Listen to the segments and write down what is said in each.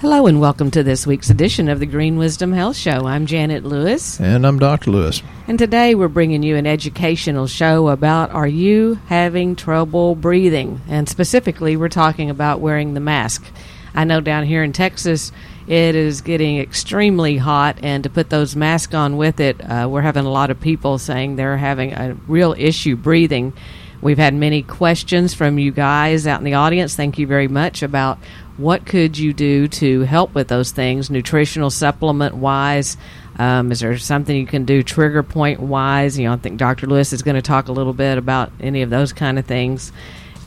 Hello and welcome to this week's edition of the Green Wisdom Health Show. I'm Janet Lewis. And I'm Dr. Lewis. And today we're bringing you an educational show about are you having trouble breathing? And specifically, we're talking about wearing the mask. I know down here in Texas, it is getting extremely hot, and to put those masks on with it, uh, we're having a lot of people saying they're having a real issue breathing. We've had many questions from you guys out in the audience. Thank you very much about what could you do to help with those things, nutritional supplement wise? Um, is there something you can do trigger point wise? You know, I think Dr. Lewis is going to talk a little bit about any of those kind of things.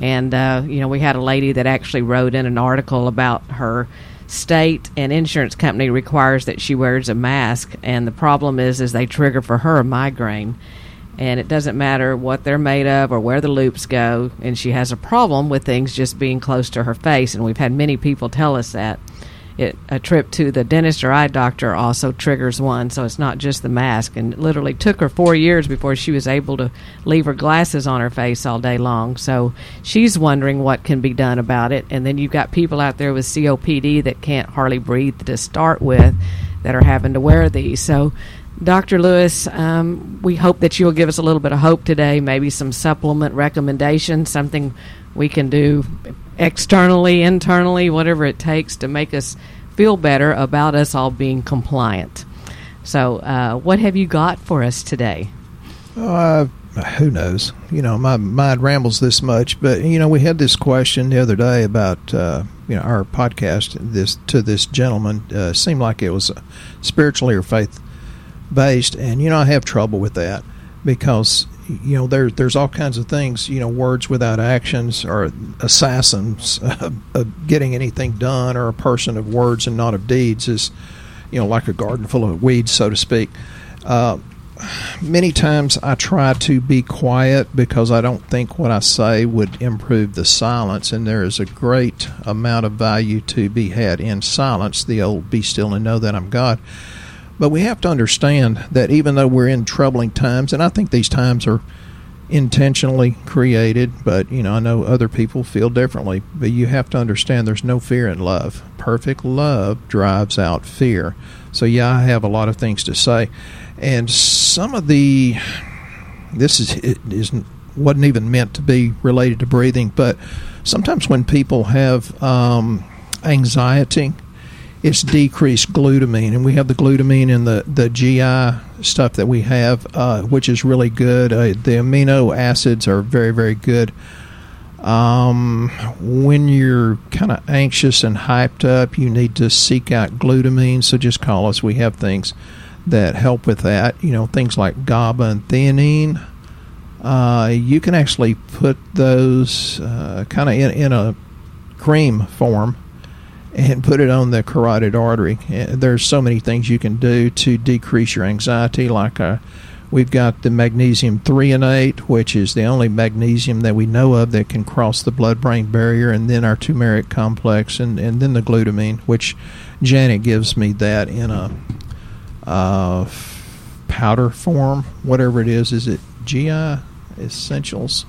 And, uh, you know, we had a lady that actually wrote in an article about her state and insurance company requires that she wears a mask. And the problem is, is they trigger for her a migraine and it doesn't matter what they're made of or where the loops go. And she has a problem with things just being close to her face, and we've had many people tell us that. It, a trip to the dentist or eye doctor also triggers one, so it's not just the mask. And it literally took her four years before she was able to leave her glasses on her face all day long. So she's wondering what can be done about it. And then you've got people out there with COPD that can't hardly breathe to start with that are having to wear these. So Dr. Lewis, um, we hope that you will give us a little bit of hope today, maybe some supplement recommendations, something we can do externally, internally, whatever it takes to make us feel better about us all being compliant. So, uh, what have you got for us today? Uh, who knows? You know, my mind rambles this much, but you know, we had this question the other day about uh, you know our podcast. This to this gentleman uh, seemed like it was spiritually or faith based, and you know I have trouble with that because you know there's there's all kinds of things. You know, words without actions are assassins. Uh, of getting anything done, or a person of words and not of deeds is you know like a garden full of weeds, so to speak. Uh, many times I try to be quiet because I don't think what I say would improve the silence, and there is a great amount of value to be had in silence. The old "Be still and know that I'm God." But we have to understand that even though we're in troubling times, and I think these times are intentionally created, but you know, I know other people feel differently. But you have to understand there's no fear in love. Perfect love drives out fear. So yeah, I have a lot of things to say, and some of the this is it isn't wasn't even meant to be related to breathing, but sometimes when people have um, anxiety it's decreased glutamine, and we have the glutamine in the the GI stuff that we have, uh, which is really good. Uh, the amino acids are very very good. Um, when you're kind of anxious and hyped up, you need to seek out glutamine. So just call us. We have things that help with that. You know, things like GABA and theanine. Uh, you can actually put those uh, kind of in, in a cream form and put it on the carotid artery. There's so many things you can do to decrease your anxiety, like uh, we've got the magnesium threonate, which is the only magnesium that we know of that can cross the blood-brain barrier, and then our turmeric complex, and, and then the glutamine, which Janet gives me that in a uh, powder form, whatever it is. Is it GI Essentials?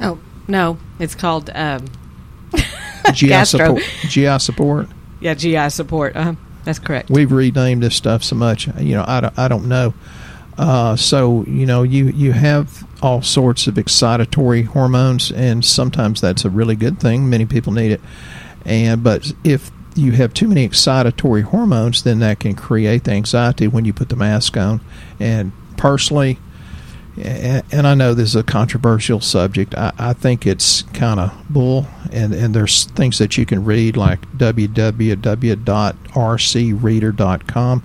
Oh no, it's called. Um GI support. GI support. Yeah, GI support. Uh, that's correct. We've renamed this stuff so much. You know, I don't, I don't know. Uh, so you know, you you have all sorts of excitatory hormones, and sometimes that's a really good thing. Many people need it, and but if you have too many excitatory hormones, then that can create the anxiety when you put the mask on. And personally, and I know this is a controversial subject. I, I think it's kind of bull, and, and there's things that you can read like www.rcreader.com.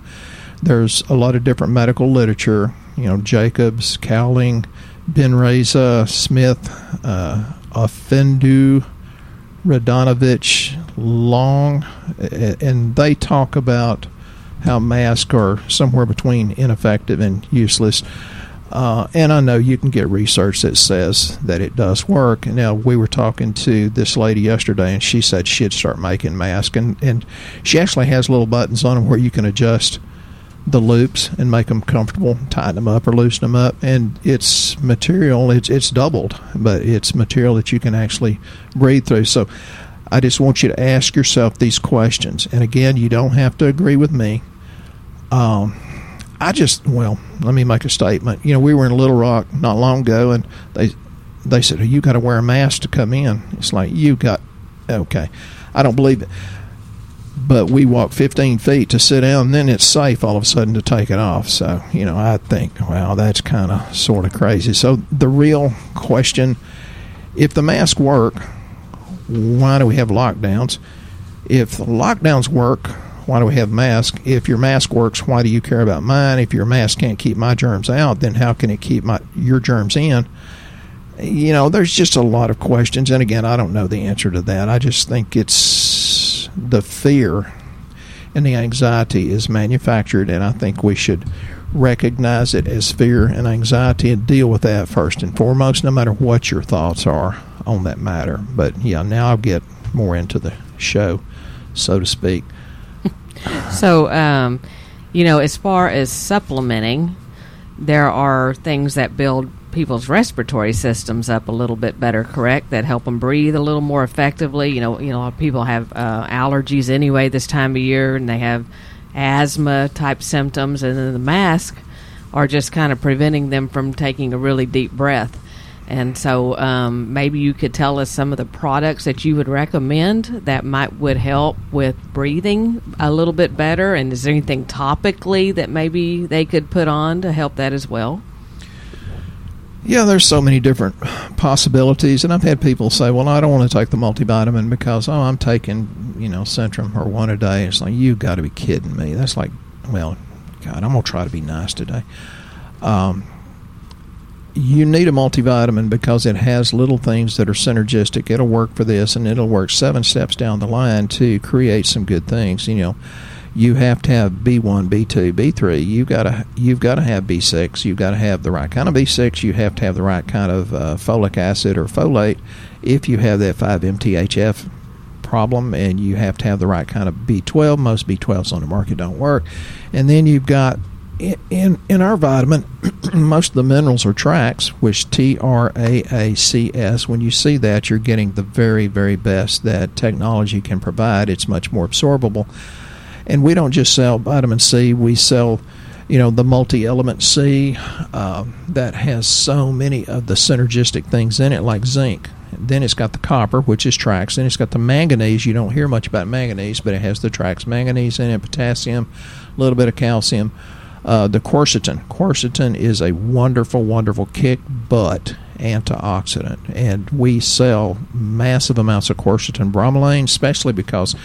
There's a lot of different medical literature, you know, Jacobs, Cowling, Ben Smith, uh, Offeddu, Radonovich, Long, and they talk about how masks are somewhere between ineffective and useless. Uh, and I know you can get research that says that it does work. Now, we were talking to this lady yesterday, and she said she'd start making masks. And, and she actually has little buttons on them where you can adjust the loops and make them comfortable, tighten them up or loosen them up. And it's material, it's, it's doubled, but it's material that you can actually breathe through. So I just want you to ask yourself these questions. And again, you don't have to agree with me. Um, I just well, let me make a statement. You know, we were in Little Rock not long ago, and they they said, oh, "You got to wear a mask to come in." It's like you got okay. I don't believe it, but we walk 15 feet to sit down, and then it's safe all of a sudden to take it off. So you know, I think, well, that's kind of sort of crazy. So the real question: if the masks work, why do we have lockdowns? If the lockdowns work, why do we have masks? If your mask works, why do you care about mine? If your mask can't keep my germs out, then how can it keep my your germs in? You know, there's just a lot of questions, and again, I don't know the answer to that. I just think it's the fear and the anxiety is manufactured, and I think we should recognize it as fear and anxiety and deal with that first and foremost, no matter what your thoughts are on that matter. But yeah, now I'll get more into the show, so to speak. So, um, you know, as far as supplementing, there are things that build people's respiratory systems up a little bit better, correct? That help them breathe a little more effectively. You know, you know, people have uh, allergies anyway this time of year, and they have asthma type symptoms, and then the mask are just kind of preventing them from taking a really deep breath. And so um, maybe you could tell us some of the products that you would recommend that might would help with breathing a little bit better. And is there anything topically that maybe they could put on to help that as well? Yeah, there's so many different possibilities, and I've had people say, "Well, I don't want to take the multivitamin because oh, I'm taking you know Centrum or one a day." It's like you got to be kidding me. That's like, well, God, I'm gonna try to be nice today. Um, you need a multivitamin because it has little things that are synergistic. It'll work for this, and it'll work seven steps down the line to create some good things. You know, you have to have B one, B two, B three. You've got to you've got to have B six. You've got to have the right kind of B six. You have to have the right kind of uh, folic acid or folate. If you have that five MTHF problem, and you have to have the right kind of B12. Most B12s on the market don't work, and then you've got in in our vitamin, most of the minerals are TRAACS, which T R A A C S. When you see that, you're getting the very very best that technology can provide. It's much more absorbable, and we don't just sell vitamin C. We sell, you know, the multi-element C uh, that has so many of the synergistic things in it, like zinc. Then it's got the copper, which is TRAACS. Then it's got the manganese. You don't hear much about manganese, but it has the TRAACS manganese in it, potassium, a little bit of calcium uh, the quercetin. Quercetin is a wonderful, wonderful kick butt antioxidant, and we sell massive amounts of quercetin bromelain, especially because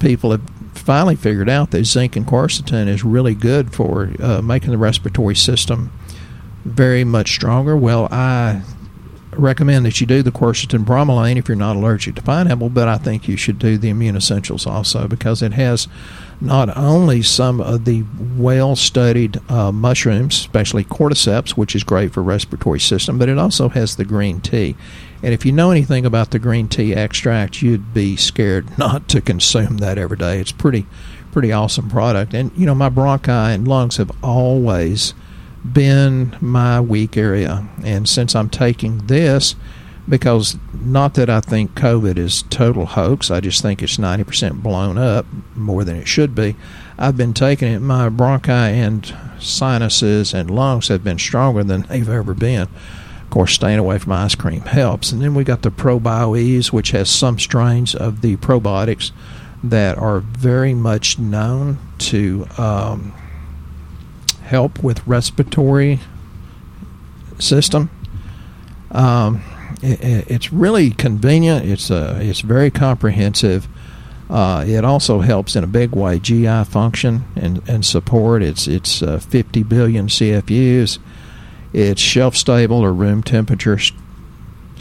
people have finally figured out that zinc and quercetin is really good for uh, making the respiratory system very much stronger. Well, I recommend that you do the quercetin bromelain if you're not allergic to pineapple, but I think you should do the immune essentials also because it has not only some of the well studied uh, mushrooms, especially cordyceps, which is great for respiratory system, but it also has the green tea. And if you know anything about the green tea extract, you'd be scared not to consume that every day. It's pretty pretty awesome product. And you know, my bronchi and lungs have always been my weak area. And since I'm taking this, because not that I think COVID is total hoax, I just think it's 90% blown up more than it should be. I've been taking it, my bronchi and sinuses and lungs have been stronger than they've ever been. Of course, staying away from ice cream helps. And then we got the ProBioEase, which has some strains of the probiotics that are very much known to um, help with respiratory system. Um, it, it's really convenient. It's uh, it's very comprehensive. Uh, it also helps in a big way GI function and, and support. It's it's uh, 50 billion CFUs. It's shelf stable or room temperature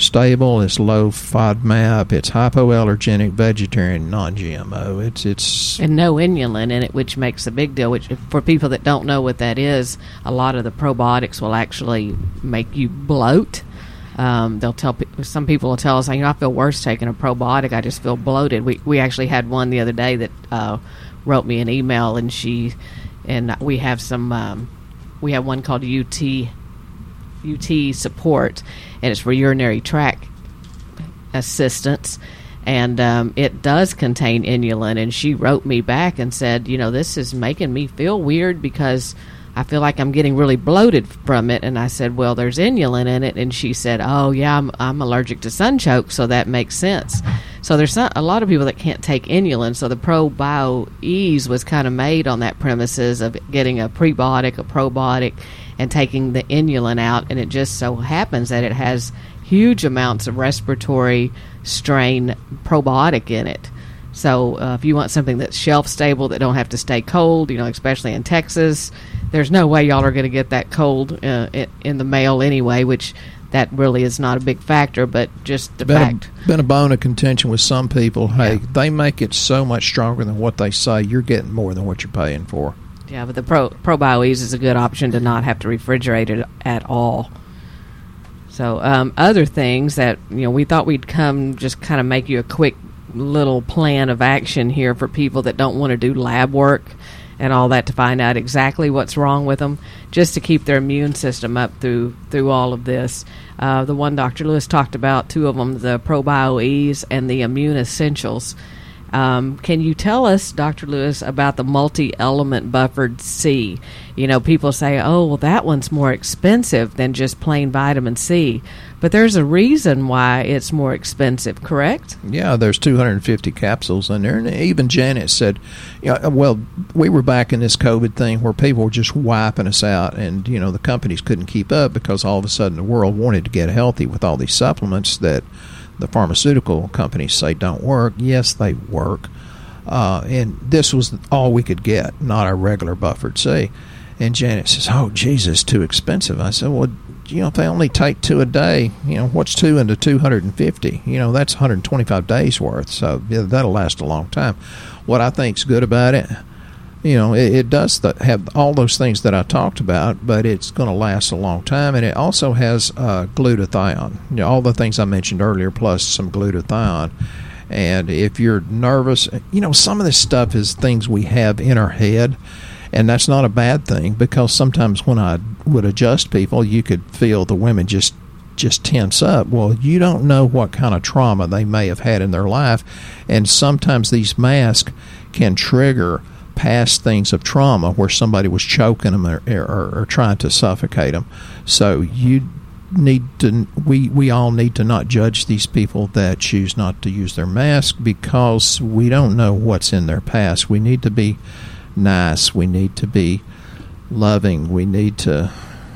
stable. It's low FODMAP. It's hypoallergenic, vegetarian, non-GMO. It's it's and no inulin in it, which makes a big deal. Which for people that don't know what that is, a lot of the probiotics will actually make you bloat. Um, they'll tell some people will tell us, you know, I feel worse taking a probiotic. I just feel bloated. We we actually had one the other day that uh, wrote me an email, and she and we have some um, we have one called UT UT support, and it's for urinary tract assistance. and um, it does contain inulin. And she wrote me back and said, you know, this is making me feel weird because I feel like I'm getting really bloated from it. And I said, well, there's inulin in it. And she said, oh, yeah, I'm, I'm allergic to sunchoke, so that makes sense. So there's not, a lot of people that can't take inulin. So the ProBio Ease was kind of made on that premises of getting a prebiotic, a probiotic, and taking the inulin out. And it just so happens that it has huge amounts of respiratory strain probiotic in it. So uh, if you want something that's shelf stable that don't have to stay cold, you know, especially in Texas, there's no way y'all are going to get that cold uh, in the mail anyway, which that really is not a big factor, but just the been fact. A, been a bone of contention with some people. Hey, yeah. they make it so much stronger than what they say. You're getting more than what you're paying for. Yeah, but the Pro ProBioEase is a good option to not have to refrigerate it at all. So um, other things that you know we thought we'd come just kind of make you a quick little plan of action here for people that don't want to do lab work and all that to find out exactly what's wrong with them, just to keep their immune system up through through all of this. Uh, the one Dr. Lewis talked about, two of them, the ProBioEase and the Immune Essentials. Um, can you tell us, Dr. Lewis, about the multi element buffered C? You know, people say, oh, well, that one's more expensive than just plain vitamin C. But there's a reason why it's more expensive, correct? Yeah, there's 250 capsules in there. And even Janet said, yeah, well, we were back in this COVID thing where people were just wiping us out. And, you know, the companies couldn't keep up because all of a sudden the world wanted to get healthy with all these supplements that the pharmaceutical companies say don't work. Yes, they work. Uh, and this was all we could get, not our regular buffered C. And Janet says, "Oh, Jesus, too expensive." I said, "Well, you know, if they only take two a day, you know, what's two into 250? You know, that's 125 days worth. So yeah, that'll last a long time. What I think's good about it, you know, it, it does th- have all those things that I talked about, but it's going to last a long time, and it also has uh, glutathione. You know, all the things I mentioned earlier, plus some glutathione. And if you're nervous, you know, some of this stuff is things we have in our head and that's not a bad thing because sometimes when I would adjust people, you could feel the women just just tense up. Well, you don't know what kind of trauma they may have had in their life, and sometimes these masks can trigger past things of trauma where somebody was choking them or, or, or trying to suffocate them. So you need to we we all need to not judge these people that choose not to use their mask because we don't know what's in their past. We need to be nice. We need to be loving. We need to,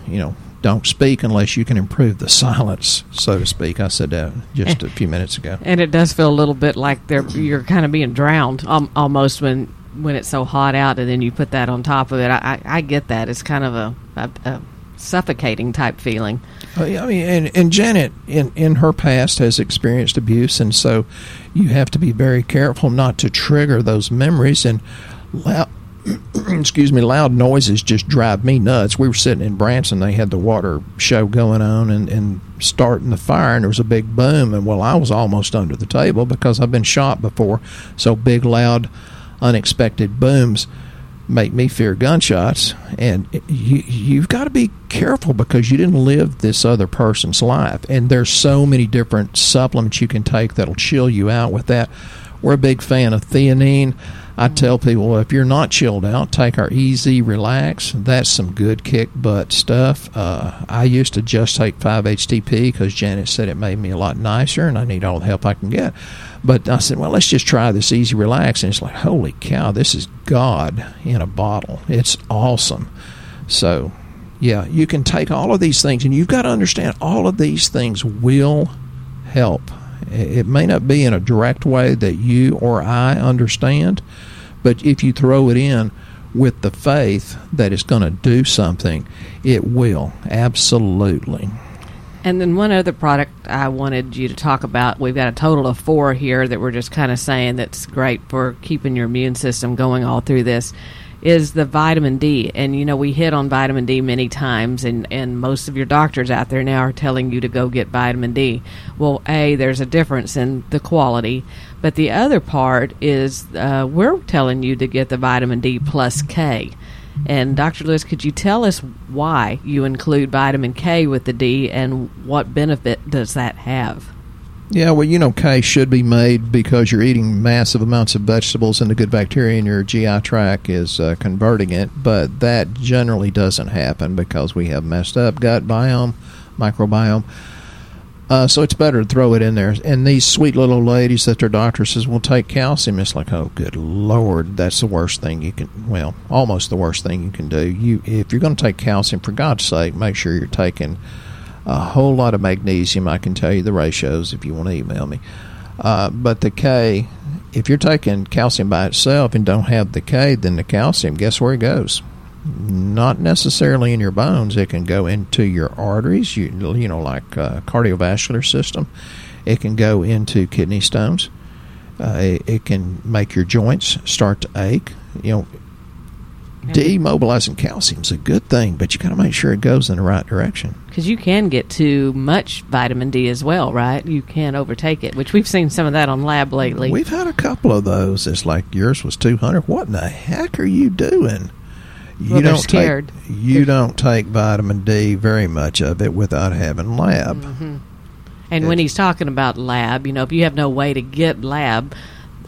you know, don't speak unless you can improve the silence, so to speak. I said that just a few minutes ago. And it does feel a little bit like they're you're kind of being drowned um, almost when when it's so hot out, and then you put that on top of it. I, I, get that. It's kind of a, a, a suffocating type feeling. Uh, I mean, and, and Janet, in, in her past, has experienced abuse, and so you have to be very careful not to trigger those memories. And excuse me, loud noises just drive me nuts. We were sitting in Branson, they had the water show going on and, and starting the fire, and there was a big boom. And well, I was almost under the table because I've been shot before. So big, loud, unexpected booms make me fear gunshots. And you, you've got to be careful because you didn't live this other person's life. And there's so many different supplements you can take that'll chill you out with that. We're a big fan of theanine. I tell people if you're not chilled out, take our Easy Relax. That's some good kick butt stuff. Uh, I used to just take 5-HTP because Janet said it made me a lot nicer and I need all the help I can get. But I said, well, let's just try this Easy Relax. And it's like, holy cow, this is God in a bottle. It's awesome. So, yeah, you can take all of these things, and you've got to understand all of these things will help. It may not be in a direct way that you or I understand, but if you throw it in with the faith that it's going to do something, it will. Absolutely. And then one other product I wanted you to talk about. We've got a total of four here that we're just kind of saying that's great for keeping your immune system going all through this is the vitamin D. And you know, we hit on vitamin D many times, and, and most of your doctors out there now are telling you to go get vitamin D. Well, A, there's a difference in the quality, but the other part is uh, we're telling you to get the vitamin D plus K. And Dr. Lewis, could you tell us why you include vitamin K with the D and what benefit does that have? Yeah, well, you know, K should be made because you're eating massive amounts of vegetables and the good bacteria in your GI tract is uh, converting it, but that generally doesn't happen because we have messed up gut biome, microbiome. Uh, so it's better to throw it in there. And these sweet little ladies that their doctor says will take calcium. It's like, oh, good lord, that's the worst thing you can. Well, almost the worst thing you can do. You, if you're going to take calcium, for God's sake, make sure you're taking a whole lot of magnesium. I can tell you the ratios if you want to email me. Uh, but the K, if you're taking calcium by itself and don't have the K, then the calcium, guess where it goes? Not necessarily in your bones. It can go into your arteries, you, you know, like uh, cardiovascular system. It can go into kidney stones. Uh, it, it, can make your joints start to ache. You know, demobilizing calcium is a good thing, but you got to make sure it goes in the right direction. Because you can get too much vitamin D as well, right? You can overtake it, which we've seen some of that on lab lately. We've had a couple of those. It's like yours was 200. What in the heck are you doing? You well, don't scared. take you they're don't take vitamin D very much of it without having lab. Mm-hmm. And it, when he's talking about lab, you know, if you have no way to get lab,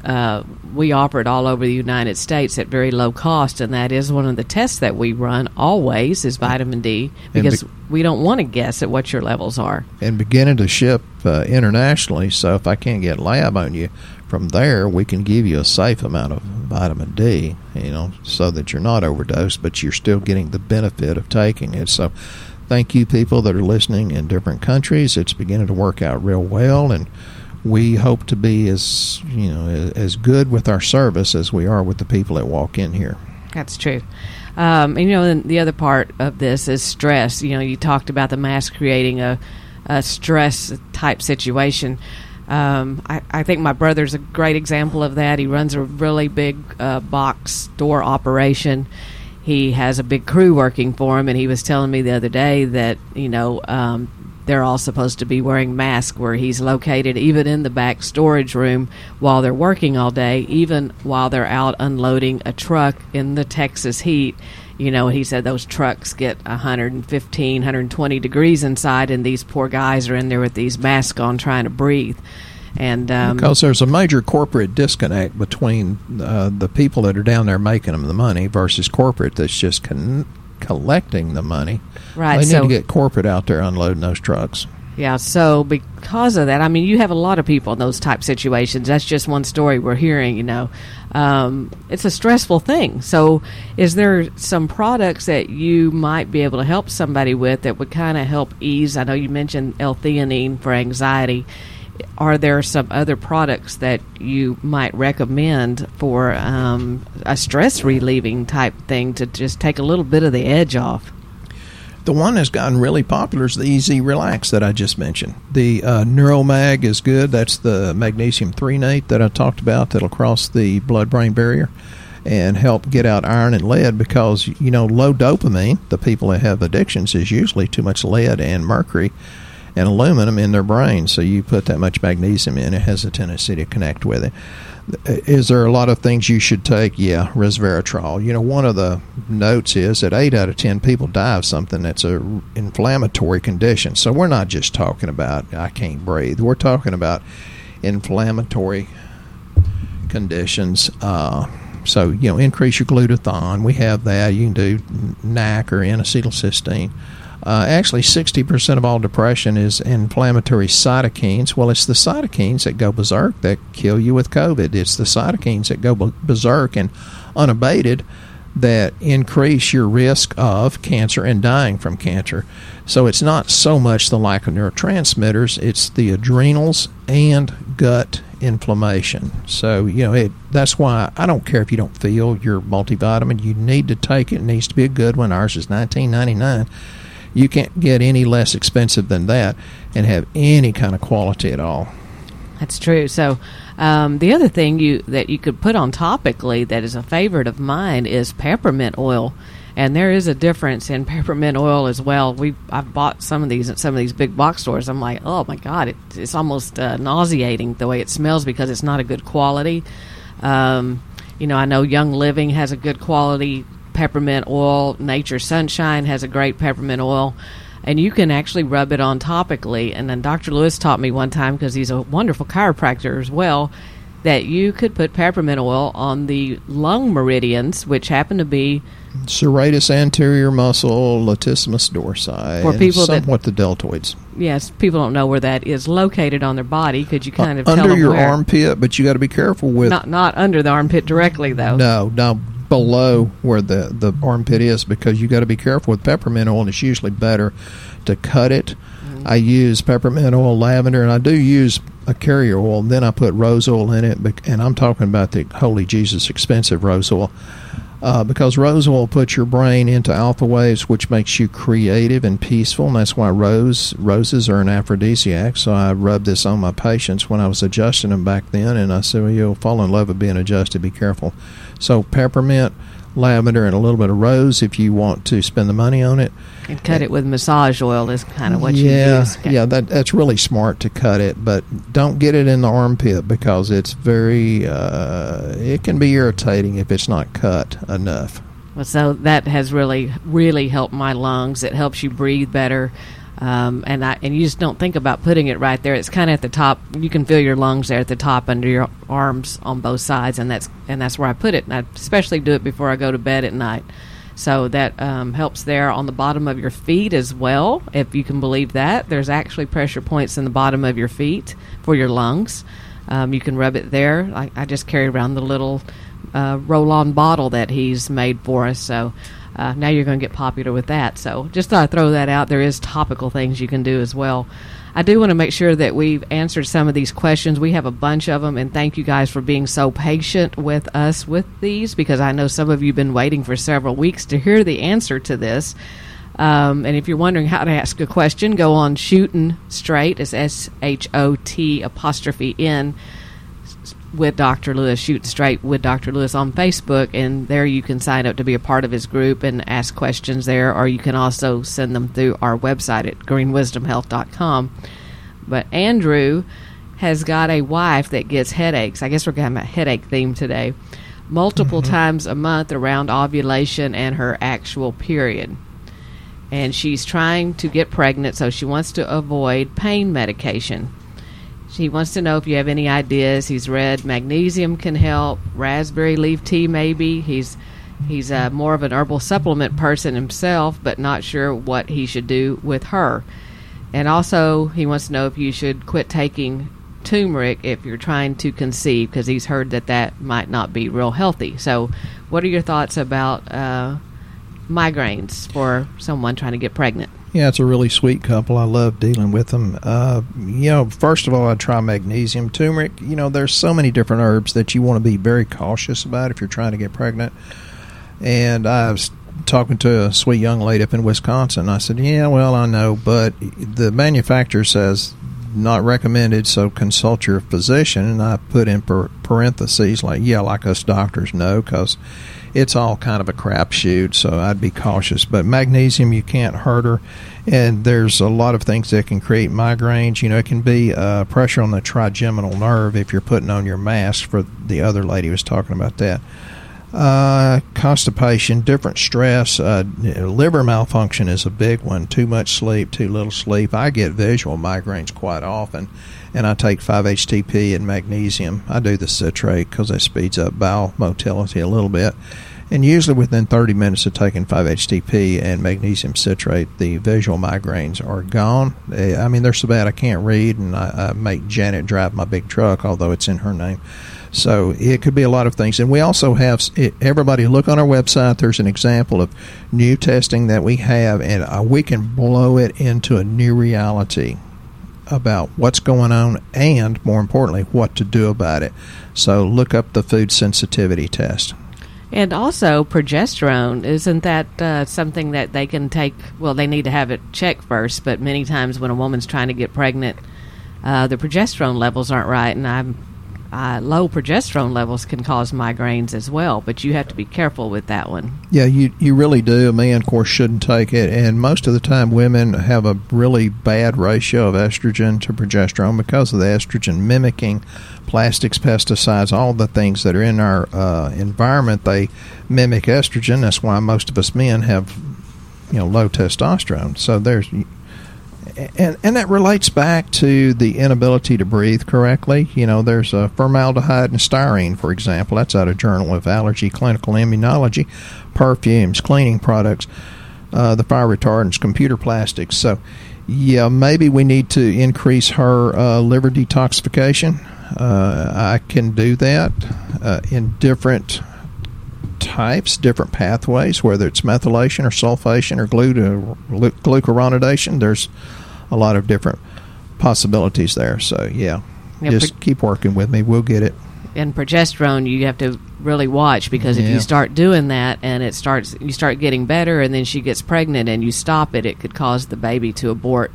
uh, we offer it all over the United States at very low cost, and that is one of the tests that we run always is vitamin D because be- we don't want to guess at what your levels are. And beginning to ship uh, internationally, so if I can't get lab on you from there, we can give you a safe amount of vitamin D, you know, so that you're not overdosed, but you're still getting the benefit of taking it. So thank you, people that are listening in different countries. It's beginning to work out real well, and we hope to be as you know as good with our service as we are with the people that walk in here. That's true. Um, and you know, the other part of this is stress. You know, you talked about the mask creating a, a stress type situation. Um, I, I, think my brother's a great example of that. He runs a really big uh, box store operation. He has a big crew working for him, and he was telling me the other day that you know um, they're all supposed to be wearing masks where he's located, even in the back storage room while they're working all day, even while they're out unloading a truck in the Texas heat. You know, he said those trucks get 115, 120 degrees inside, and these poor guys are in there with these masks on trying to breathe. And um, because there's a major corporate disconnect between uh, the people that are down there making them the money versus corporate that's just con- collecting the money. Right. They need so, to get corporate out there unloading those trucks. Yeah, so because of that, I mean, you have a lot of people in those type situations. That's just one story we're hearing, you know. Um, it's a stressful thing. So, is there some products that you might be able to help somebody with that would kind of help ease? I know you mentioned L-theanine for anxiety are there some other products that you might recommend for um, a stress relieving type thing to just take a little bit of the edge off? The one that's gotten really popular is the Easy Relax that I just mentioned. The uh, Neuromag is good. That's the magnesium threonate that I talked about that'll cross the blood brain barrier and help get out iron and lead because, you know, low dopamine, the people that have addictions, is usually too much lead and mercury and aluminum in their brain. So you put that much magnesium in, it has a tendency to connect with it. Is there a lot of things you should take? Yeah, resveratrol. You know, one of the notes is that eight out of ten people die of something that's a inflammatory condition. So we're not just talking about I can't breathe. We're talking about inflammatory conditions. Uh, so you know, increase your glutathione. We have that. You can do NAC or N-acetylcysteine. Uh, actually, 60% of all depression is inflammatory cytokines. Well, it's the cytokines that go berserk that kill you with COVID. It's the cytokines that go berserk and unabated that increase your risk of cancer and dying from cancer. So it's not so much the lack of neurotransmitters, it's the adrenals and gut inflammation. So, you know, it, that's why I don't care if you don't feel your multivitamin, you need to take it. It needs to be a good one. Ours is 19.99 you can't get any less expensive than that and have any kind of quality at all. That's true. So, um, the other thing you that you could put on topically that is a favorite of mine is peppermint oil, and there is a difference in peppermint oil as well. We I've bought some of these at some of these big box stores. I'm like, oh my god, it, it's almost uh, nauseating the way it smells because it's not a good quality. Um, you know, I know Young Living has a good quality peppermint oil. Nature Sunshine has a great peppermint oil. and you can actually rub it on topically. And then Dr. Lewis taught me one time because he's a wonderful chiropractor as well that you could put peppermint oil on the lung meridians, which happen to be serratus anterior muscle, latissimus dorsi, For people that- somewhat the deltoids. yes, people don't know where that is located on their body. Could you kind of Uh, tell under your where? armpit, but you got to be careful with Not not under the armpit directly though. no, no below where the the armpit is because you got to be careful with peppermint oil. and It's usually better to cut it. Mm-hmm. I use peppermint oil, lavender, and I do use a carrier oil. Then I put rose oil in it, and I'm talking about the Holy Jesus expensive rose oil. Uh, because rose oil puts your brain into alpha waves, which makes you creative and peaceful, and that's why rose roses are an aphrodisiac. So I rubbed this on my patients when I was adjusting them back then, and I said, "Well, you'll fall in love with being adjusted. Be careful." So peppermint, lavender, and a little bit of rose if you want to spend the money on it. And cut it with massage oil is kind of what you yeah, use. yeah, that that's really smart to cut it, but don't get it in the armpit because it's very uh, it can be irritating if it's not cut enough. Well, So that has really, really helped my lungs. It helps you breathe better, um, and I and you just don't think about putting it right there. It's kind of at the top. You can feel your lungs there at the top under your arms on both sides, and that's and that's where I put it. And I especially do it before I go to bed at night. So that um, helps there on the bottom of your feet as well, if you can believe that. There's actually pressure points in the bottom of your feet for your lungs. Um, you can rub it there. I, I just carry around the little uh, roll-on bottle that he's made for us. So uh, now you're going to get popular with that. So just thought I'd throw that out. There is topical things you can do as well. I do want to make sure that we've answered some of these questions. We have a bunch of them, and thank you guys for being so patient with us with these because I know some of you have been waiting for several weeks to hear the answer to this. Um, and if you're wondering how to ask a question, go on Shootin' Straight. It's S H O T apostrophe N with Dr. Lewis, Shoot Straight with Dr. Lewis on Facebook, and there you can sign up to be a part of his group and ask questions there, or you can also send them through our website at greenwisdomhealth.com. But Andrew has got a wife that gets headaches. I guess we're going to have a headache theme today. Multiple mm-hmm. times a month around ovulation and her actual period. And she's trying to get pregnant, so she wants to avoid pain medication. She wants to know if you have any ideas. He's read magnesium can help, raspberry leaf tea maybe. He's he's uh, more of an herbal supplement person himself, but not sure what he should do with her. And also, he wants to know if you should quit taking turmeric if you're trying to conceive, because he's heard that that might not be real healthy. So, what are your thoughts about uh, migraines for someone trying to get pregnant? Yeah, it's a really sweet couple. I love dealing with them. Uh, you know, first of all, I try magnesium, turmeric. You know, there's so many different herbs that you want to be very cautious about if you're trying to get pregnant. And I was talking to a sweet young lady up in Wisconsin. I said, "Yeah, well, I know, but the manufacturer says not recommended, so consult your physician." And I put in parentheses like, "Yeah, like us doctors know, because." It's all kind of a crapshoot, so I'd be cautious. But magnesium, you can't hurt her, and there's a lot of things that can create migraines. You know, it can be uh, pressure on the trigeminal nerve if you're putting on your mask. For the other lady was talking about that. Uh, constipation, different stress, uh, liver malfunction is a big one. Too much sleep, too little sleep. I get visual migraines quite often, and I take 5-HTP and magnesium. I do the citrate because it speeds up bowel motility a little bit. And usually within 30 minutes of taking 5-HTP and magnesium citrate, the visual migraines are gone. Eh, I mean, they're so bad I can't read, and I, I make Janet drive my big truck, although it's in her name. So it could be a lot of things. And we also have everybody look on our website. There's an example of new testing that we have, and uh, we can blow it into a new reality about what's going on and, more importantly, what to do about it. So look up the food sensitivity test. And also progesterone isn't that uh, something that they can take? Well, they need to have it checked first. But many times when a woman's trying to get pregnant, uh, the progesterone levels aren't right, and I'm uh, low progesterone levels can cause migraines as well, but you have to be careful with that one. Yeah, you you really do. A man, of course, shouldn't take it, and most of the time, women have a really bad ratio of estrogen to progesterone because of the estrogen mimicking plastics, pesticides, all the things that are in our uh, environment. They mimic estrogen. That's why most of us men have you know low testosterone. So there's and and that relates back to the inability to breathe correctly. You know, there's a formaldehyde and styrene, for example. That's out of Journal of Allergy Clinical Immunology. Perfumes, cleaning products, uh, the fire retardants, computer plastics. So, yeah, maybe we need to increase her uh, liver detoxification. Uh, I can do that uh, in different types, different pathways, whether it's methylation or sulfation or glucuronidation. There's a lot of different possibilities there. So yeah, yeah just keep working with me. We'll get it. And progesterone, you have to really watch because yeah. if you start doing that and it starts, you start getting better, and then she gets pregnant and you stop it, it could cause the baby to abort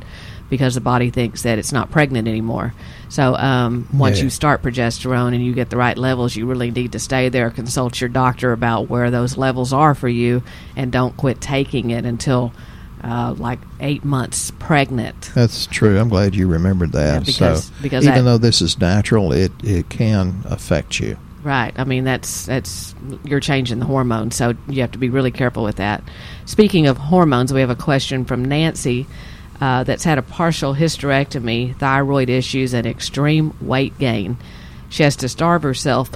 because the body thinks that it's not pregnant anymore. So um, once yeah. you start progesterone and you get the right levels, you really need to stay there, consult your doctor about where those levels are for you, and don't quit taking it until uh, like eight months pregnant. That's true. I'm glad you remembered that. Yeah, because, so because even though this is natural, it, it can affect you. Right. I mean, that's that's you're changing the hormones, so you have to be really careful with that. Speaking of hormones, we have a question from Nancy uh, that's had a partial hysterectomy, thyroid issues, and extreme weight gain. She has to starve herself,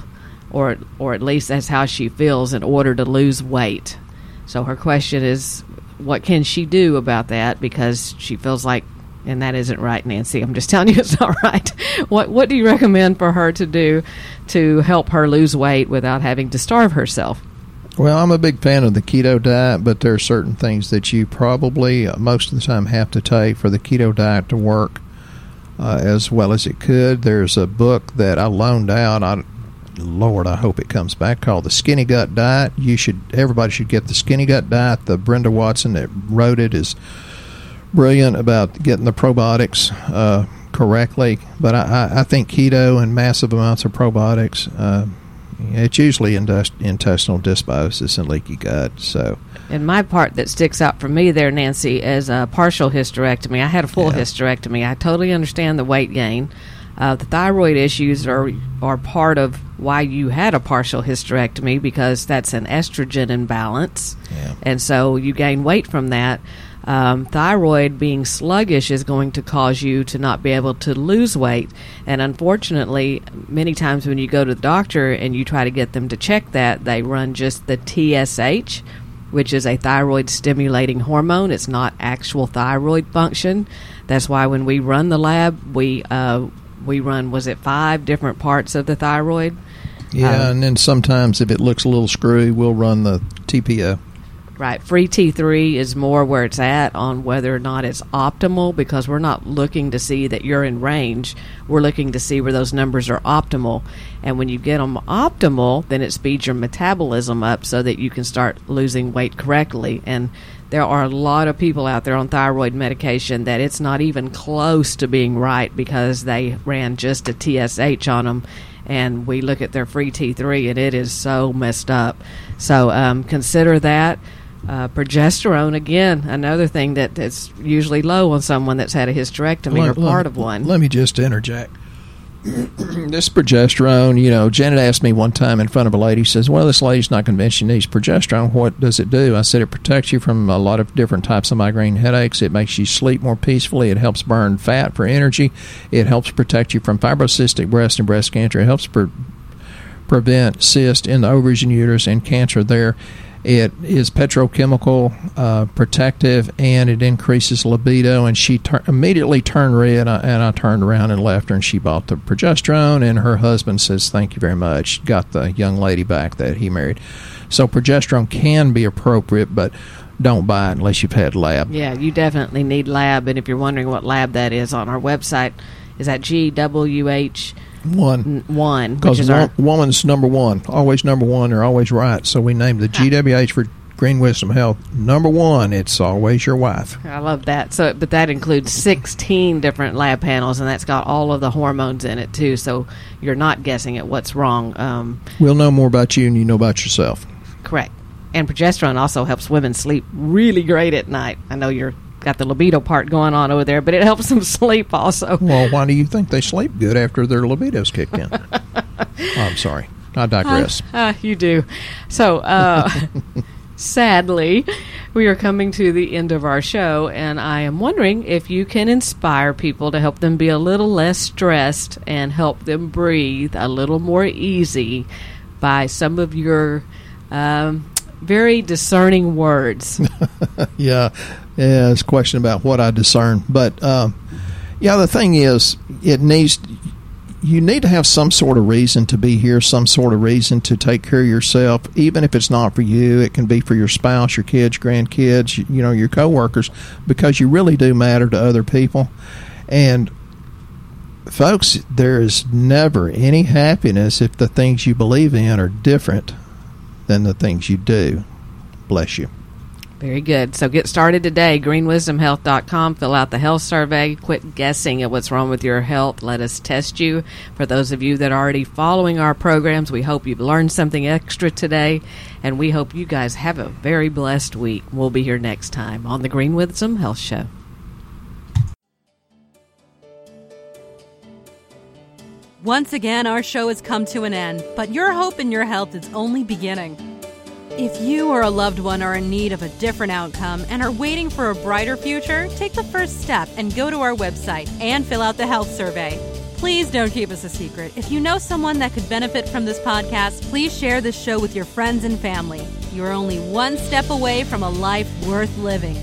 or or at least that's how she feels, in order to lose weight. So her question is, what can she do about that? Because she feels like, and that isn't right, Nancy. I'm just telling you it's not right. what What do you recommend for her to do to help her lose weight without having to starve herself? Well, I'm a big fan of the keto diet, but there are certain things that you probably uh, most of the time have to take for the keto diet to work uh, as well as it could. There's a book that I loaned out. I Lord, I hope it comes back. Called the Skinny Gut Diet. You should everybody should get the Skinny Gut Diet. The Brenda Watson that wrote it is brilliant about getting the probiotics uh, correctly. But I, I, think keto and massive amounts of probiotics. Uh, it's usually intestinal dysbiosis and leaky gut. So, and my part that sticks out for me there, Nancy, is a partial hysterectomy. I had a full yeah. hysterectomy. I totally understand the weight gain. Uh, the thyroid issues are are part of why you had a partial hysterectomy because that's an estrogen imbalance, yeah. and so you gain weight from that. Um, thyroid being sluggish is going to cause you to not be able to lose weight, and unfortunately, many times when you go to the doctor and you try to get them to check that, they run just the TSH, which is a thyroid stimulating hormone. It's not actual thyroid function. That's why when we run the lab, we uh, we run was it five different parts of the thyroid? Yeah um, and then sometimes if it looks a little screwy we'll run the tpo right free t3 is more where it's at on whether or not it's optimal because we're not looking to see that you're in range. We're looking to see where those numbers are optimal. And when you get them optimal then it speeds your metabolism up so that you can start losing weight correctly. And there are a lot of people out there on thyroid medication that it's not even close to being right because they ran just a TSH on them. And we look at their free T3 and it is so messed up. So um, consider that. Uh, progesterone, again, another thing that, that's usually low on someone that's had a hysterectomy let, or part let, of one. Let me just interject. this progesterone, you know, Janet asked me one time in front of a lady, says, Well, this lady's not convinced she needs progesterone. What does it do? I said, It protects you from a lot of different types of migraine headaches. It makes you sleep more peacefully. It helps burn fat for energy. It helps protect you from fibrocystic breast and breast cancer. It helps pre- prevent cysts in the ovaries and uterus and cancer there. It is petrochemical uh, protective and it increases libido. And she tur- immediately turned red, and I, and I, turned around and left her. And she bought the progesterone. And her husband says, "Thank you very much." Got the young lady back that he married. So progesterone can be appropriate, but don't buy it unless you've had lab. Yeah, you definitely need lab. And if you're wondering what lab that is, on our website is that GWH one. one. Because wo- woman's number one. Always number one. They're always right. So we named the GWH for Green Wisdom Health. Number one, it's always your wife. I love that. So, but that includes 16 different lab panels, and that's got all of the hormones in it too. So you're not guessing at what's wrong. Um, we'll know more about you, and you know about yourself. Correct. And progesterone also helps women sleep really great at night. I know you're got the libido part going on over there, but it helps them sleep also. Well, why do you think they sleep good after their libido's kicked in? oh, I'm sorry. I digress. Uh, uh, you do. So, uh, sadly, we are coming to the end of our show, and I am wondering if you can inspire people to help them be a little less stressed and help them breathe a little more easy by some of your um, very discerning words. yeah, yeah. It's a question about what I discern, but um, yeah, the thing is, it needs you need to have some sort of reason to be here, some sort of reason to take care of yourself, even if it's not for you. It can be for your spouse, your kids, grandkids, you know, your coworkers, because you really do matter to other people. And folks, there is never any happiness if the things you believe in are different than the things you do. Bless you. Very good. So get started today. GreenWisdomHealth.com. Fill out the health survey. Quit guessing at what's wrong with your health. Let us test you. For those of you that are already following our programs, we hope you've learned something extra today. And we hope you guys have a very blessed week. We'll be here next time on the Green Wisdom Health Show. Once again, our show has come to an end, but your hope in your health is only beginning. If you or a loved one are in need of a different outcome and are waiting for a brighter future, take the first step and go to our website and fill out the health survey. Please don't keep us a secret. If you know someone that could benefit from this podcast, please share this show with your friends and family. You're only one step away from a life worth living.